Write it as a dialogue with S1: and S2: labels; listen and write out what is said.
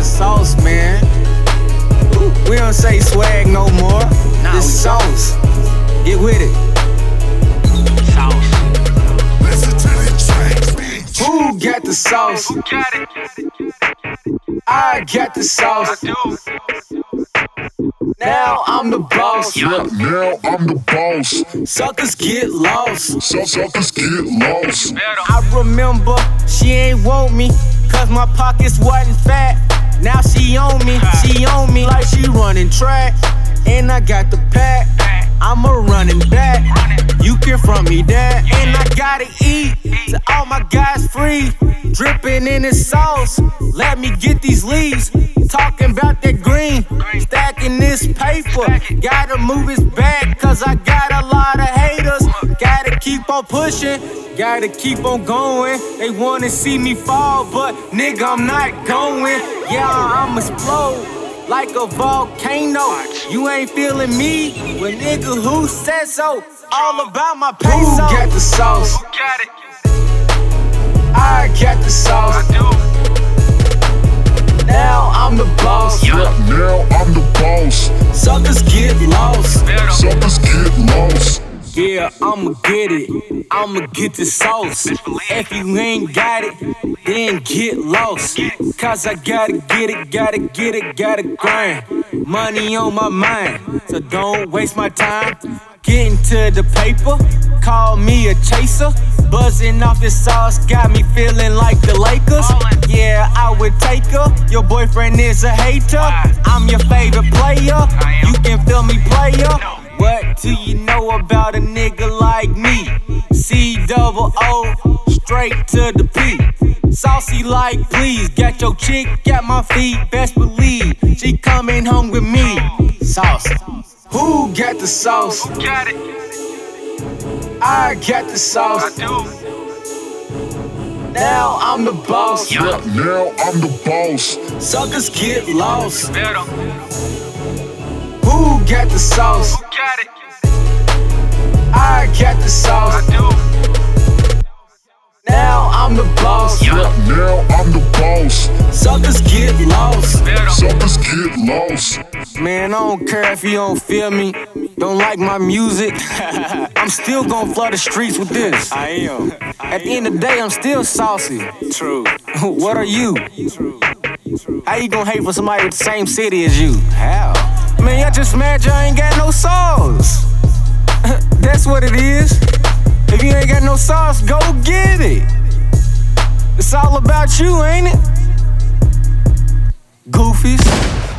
S1: the sauce, man. We don't say swag no more.
S2: Nah,
S1: this
S2: we
S1: sauce. Get with it.
S2: Sauce.
S3: Listen to the tracks,
S1: Who got the sauce?
S2: Got it.
S1: I got the sauce.
S2: Do.
S1: Now I'm the boss.
S3: Yeah, now I'm the boss.
S1: Suckers get lost.
S3: Some suckers get lost.
S2: Better.
S1: I remember she ain't want me, cause my pockets wasn't fat. Now she on me, she on me like she running track. And I got the pack, I'm a running back. You can front me that, and I gotta eat. To all my guys free, dripping in the sauce. Let me get these leaves. Talking about that green, stacking this paper. Gotta move his back, cause I got a lot of haters. Gotta keep on pushing, gotta keep on going. They wanna see me fall, but nigga, I'm not going. Yeah, I'm explode like a volcano. You ain't feeling me, but nigga, who said so? All about my peso. Who got the sauce?
S2: Got it.
S1: I got the sauce.
S2: Do.
S1: Now I'm the boss.
S3: Yeah, now I'm the boss.
S1: Suckers get lost.
S2: Better.
S3: Suckers get lost.
S1: Yeah, I'ma get it. I'ma get the sauce. If you ain't got it, then get lost. Cause I gotta get it, gotta get it, gotta grind. Money on my mind, so don't waste my time. Getting to the paper, call me a chaser. Buzzing off the sauce, got me feeling like the Lakers. Yeah, I would take her. Your boyfriend is a hater. I'm your favorite player. You can feel me, player. What do you know about a nigga like me? C double O, straight to the P. Saucy like please, got your chick at my feet. Best believe she coming home with me. Sauce. Who got the sauce?
S2: Who Got it.
S1: I got the sauce.
S2: Do.
S1: Now I'm the boss.
S3: Yeah, now I'm the boss.
S1: Suckers get lost.
S2: Better.
S1: Who got the sauce?
S2: Got it.
S1: I got the sauce.
S2: Do.
S1: Now I'm the boss.
S3: Yeah, now I'm the boss.
S1: Suckers get lost.
S2: Better.
S3: Suckers get lost.
S1: Man, I don't care if you don't feel me, don't like my music. I'm still gonna flood the streets with this. I am. At the end of the day, I'm still saucy. True. what are you? How you gonna hate for somebody with the same city as you? How? Man, y'all just mad y'all ain't got no sauce. That's what it is. If you ain't got no sauce, go get it. It's all about you, ain't it? Goofies.